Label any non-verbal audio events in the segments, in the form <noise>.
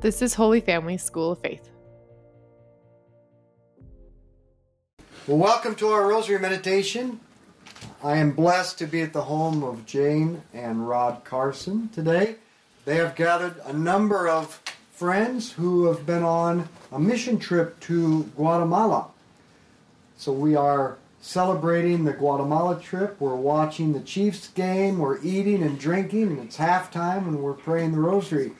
This is Holy Family School of Faith. Well, welcome to our Rosary Meditation. I am blessed to be at the home of Jane and Rod Carson today. They have gathered a number of friends who have been on a mission trip to Guatemala. So we are celebrating the Guatemala trip. We're watching the Chiefs game. We're eating and drinking, and it's halftime, and we're praying the Rosary.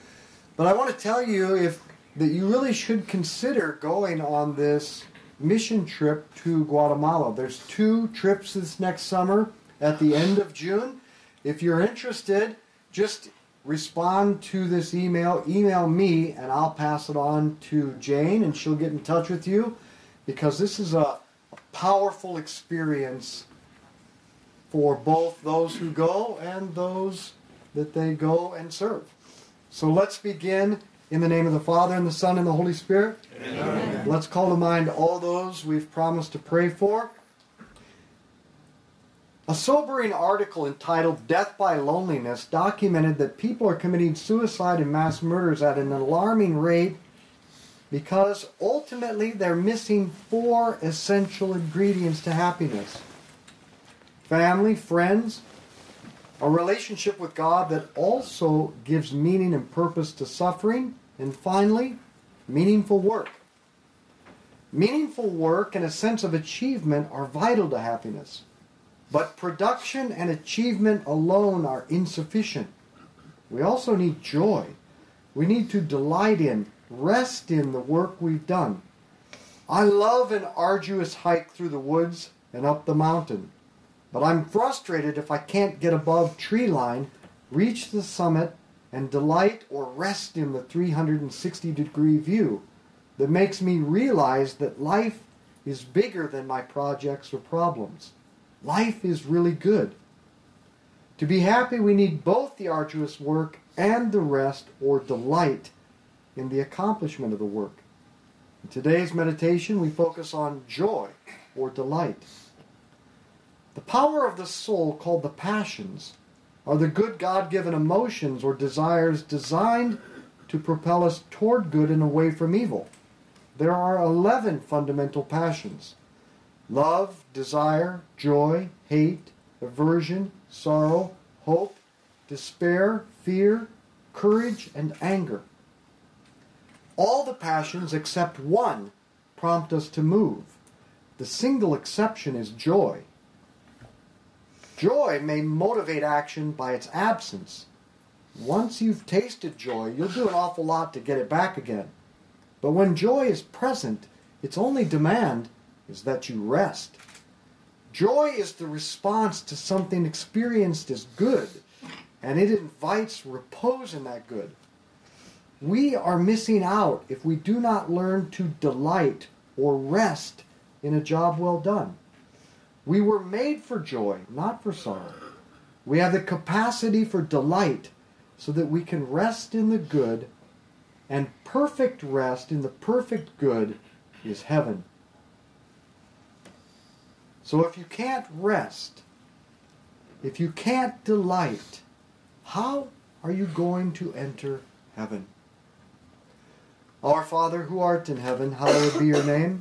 But I want to tell you if that you really should consider going on this mission trip to Guatemala. There's two trips this next summer at the end of June. If you're interested, just respond to this email. Email me, and I'll pass it on to Jane, and she'll get in touch with you because this is a, a powerful experience for both those who go and those that they go and serve. So let's begin in the name of the Father, and the Son, and the Holy Spirit. Amen. Let's call to mind all those we've promised to pray for. A sobering article entitled Death by Loneliness documented that people are committing suicide and mass murders at an alarming rate because ultimately they're missing four essential ingredients to happiness family, friends, a relationship with God that also gives meaning and purpose to suffering, and finally, meaningful work. Meaningful work and a sense of achievement are vital to happiness, but production and achievement alone are insufficient. We also need joy. We need to delight in, rest in the work we've done. I love an arduous hike through the woods and up the mountain. But I'm frustrated if I can't get above tree line, reach the summit, and delight or rest in the 360 degree view that makes me realize that life is bigger than my projects or problems. Life is really good. To be happy, we need both the arduous work and the rest or delight in the accomplishment of the work. In today's meditation, we focus on joy or delight. The power of the soul, called the passions, are the good God given emotions or desires designed to propel us toward good and away from evil. There are 11 fundamental passions love, desire, joy, hate, aversion, sorrow, hope, despair, fear, courage, and anger. All the passions except one prompt us to move. The single exception is joy. Joy may motivate action by its absence. Once you've tasted joy, you'll do an awful lot to get it back again. But when joy is present, its only demand is that you rest. Joy is the response to something experienced as good, and it invites repose in that good. We are missing out if we do not learn to delight or rest in a job well done. We were made for joy, not for sorrow. We have the capacity for delight so that we can rest in the good, and perfect rest in the perfect good is heaven. So if you can't rest, if you can't delight, how are you going to enter heaven? Our Father who art in heaven, hallowed be your name.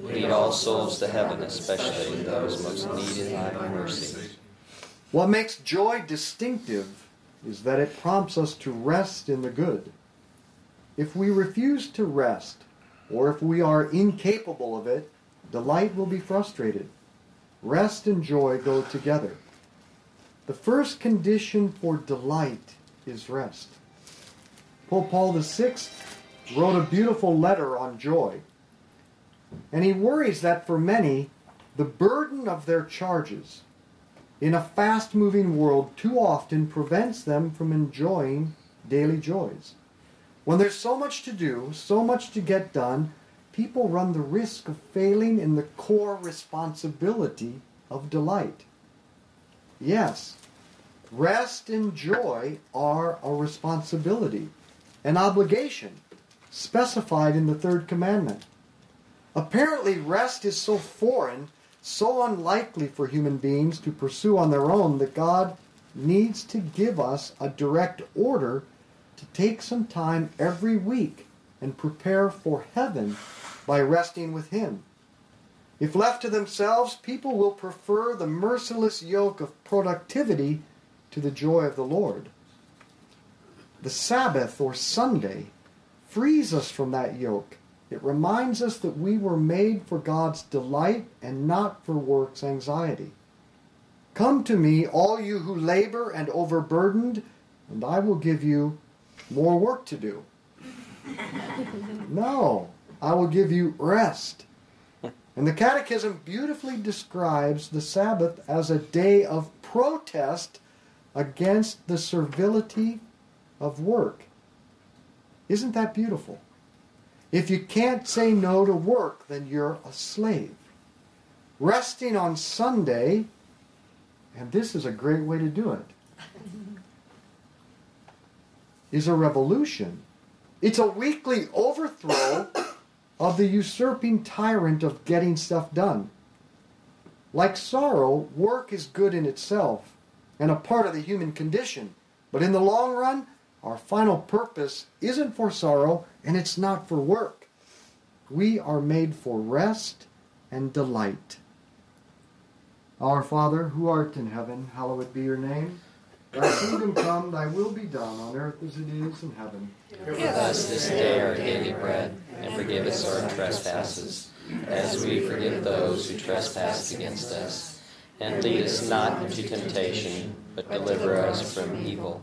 Lead all souls to heaven, especially those most needed thy mercy. what makes joy distinctive is that it prompts us to rest in the good. If we refuse to rest, or if we are incapable of it, delight will be frustrated. Rest and joy go together. The first condition for delight is rest. Pope Paul VI wrote a beautiful letter on joy, and he worries that for many, the burden of their charges in a fast moving world too often prevents them from enjoying daily joys. When there's so much to do, so much to get done, people run the risk of failing in the core responsibility of delight. Yes, rest and joy are a responsibility, an obligation specified in the third commandment. Apparently, rest is so foreign so unlikely for human beings to pursue on their own that God needs to give us a direct order to take some time every week and prepare for heaven by resting with Him. If left to themselves, people will prefer the merciless yoke of productivity to the joy of the Lord. The Sabbath or Sunday frees us from that yoke it reminds us that we were made for God's delight and not for work's anxiety. Come to me, all you who labor and overburdened, and I will give you more work to do. no, I will give you rest. And the Catechism beautifully describes the Sabbath as a day of protest against the servility of work. Isn't that beautiful? If you can't say no to work, then you're a slave. Resting on Sunday, and this is a great way to do it, is a revolution. It's a weekly overthrow of the usurping tyrant of getting stuff done. Like sorrow, work is good in itself and a part of the human condition. But in the long run, our final purpose isn't for sorrow and it's not for work. We are made for rest and delight. Our Father, who art in heaven, hallowed be your name. Thy kingdom come, thy will be done on earth as it is in heaven. Give us this day our daily bread, and forgive us our trespasses, as we forgive those who trespass against us. And lead us not into temptation, but deliver us from evil.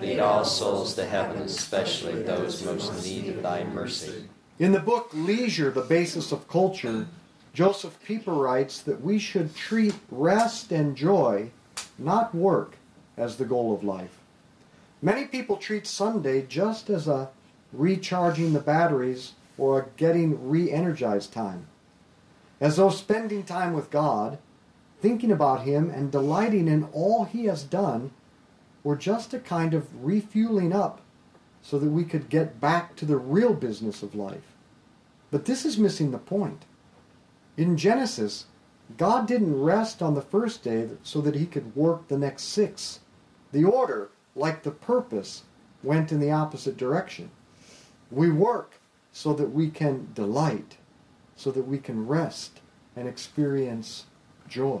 Lead all souls to heaven, especially those most in need of thy mercy. In the book Leisure, the Basis of Culture, Josef Pieper writes that we should treat rest and joy, not work, as the goal of life. Many people treat Sunday just as a recharging the batteries or a getting re energized time, as though spending time with God, thinking about Him, and delighting in all He has done were just a kind of refueling up so that we could get back to the real business of life. But this is missing the point. In Genesis, God didn't rest on the first day so that he could work the next six. The order, like the purpose, went in the opposite direction. We work so that we can delight, so that we can rest and experience joy.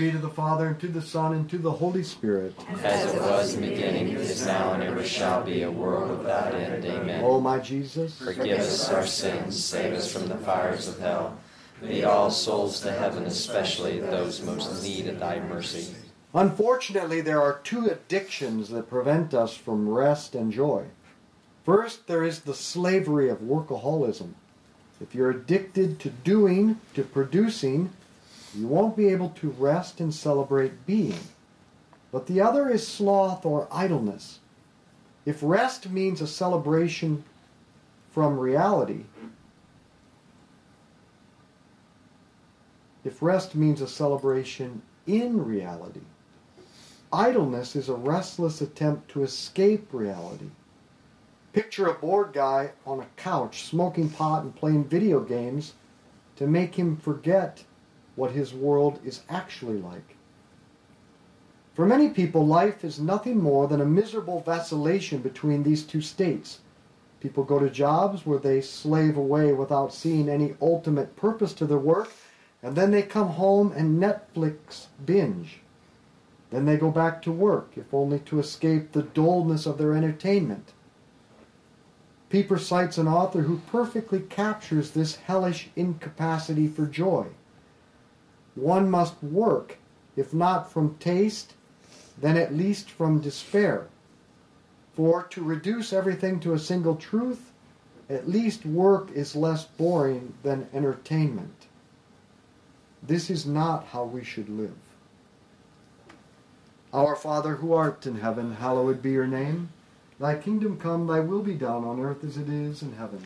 be to the Father, and to the Son, and to the Holy Spirit. As it was in the beginning, is now, and ever shall be, a world without end. Amen. O my Jesus, Forgive us our sins, save us from the fires of hell. Lead all souls to heaven, especially those most in need of thy mercy. Unfortunately, there are two addictions that prevent us from rest and joy. First, there is the slavery of workaholism. If you're addicted to doing, to producing, you won't be able to rest and celebrate being. But the other is sloth or idleness. If rest means a celebration from reality, if rest means a celebration in reality, idleness is a restless attempt to escape reality. Picture a bored guy on a couch smoking pot and playing video games to make him forget what his world is actually like. For many people, life is nothing more than a miserable vacillation between these two states. People go to jobs where they slave away without seeing any ultimate purpose to their work, and then they come home and Netflix binge. Then they go back to work, if only to escape the dullness of their entertainment. Pieper cites an author who perfectly captures this hellish incapacity for joy. One must work, if not from taste, then at least from despair. For to reduce everything to a single truth, at least work is less boring than entertainment. This is not how we should live. Our Father who art in heaven, hallowed be your name. Thy kingdom come, thy will be done on earth as it is in heaven.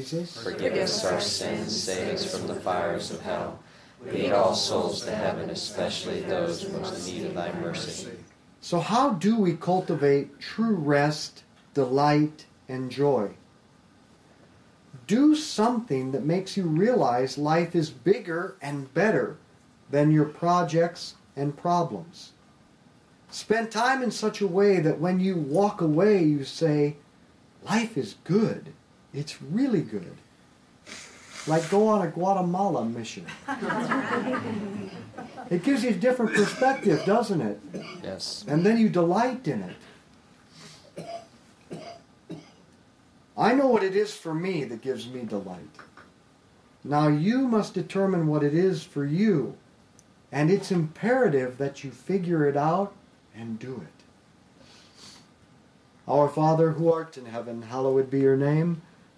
Forgive us our sins, save us from the fires of hell. Lead all souls to heaven, especially those most in need of thy mercy. So, how do we cultivate true rest, delight, and joy? Do something that makes you realize life is bigger and better than your projects and problems. Spend time in such a way that when you walk away, you say, Life is good. It's really good. Like go on a Guatemala mission. <laughs> it gives you a different perspective, doesn't it? Yes. And then you delight in it. I know what it is for me that gives me delight. Now you must determine what it is for you. And it's imperative that you figure it out and do it. Our Father who art in heaven, hallowed be your name.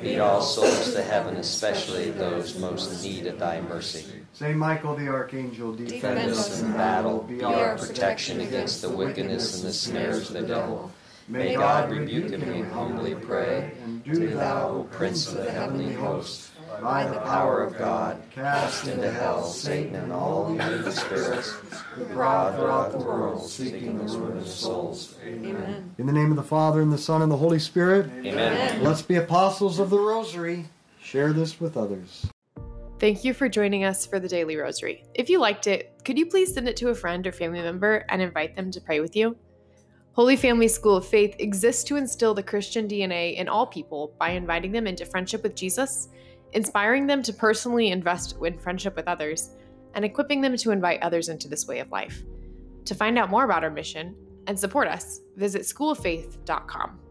Lead all souls to heaven, especially those most in need of thy mercy. Saint Michael the Archangel, defend, Defend us in battle, be our protection against the wickedness and the snares of the devil. May God rebuke him, we humbly pray. And Do thou, O Prince of the heavenly host, by the power of God, cast into hell Satan and all the evil spirits who prowl throughout the world, seeking the ruin of souls. Amen. In the name of the Father, and the Son, and the Holy Spirit, Amen. let's be apostles of the Rosary. Share this with others. Thank you for joining us for the Daily Rosary. If you liked it, could you please send it to a friend or family member and invite them to pray with you? Holy Family School of Faith exists to instill the Christian DNA in all people by inviting them into friendship with Jesus, inspiring them to personally invest in friendship with others, and equipping them to invite others into this way of life. To find out more about our mission and support us, visit schooloffaith.com.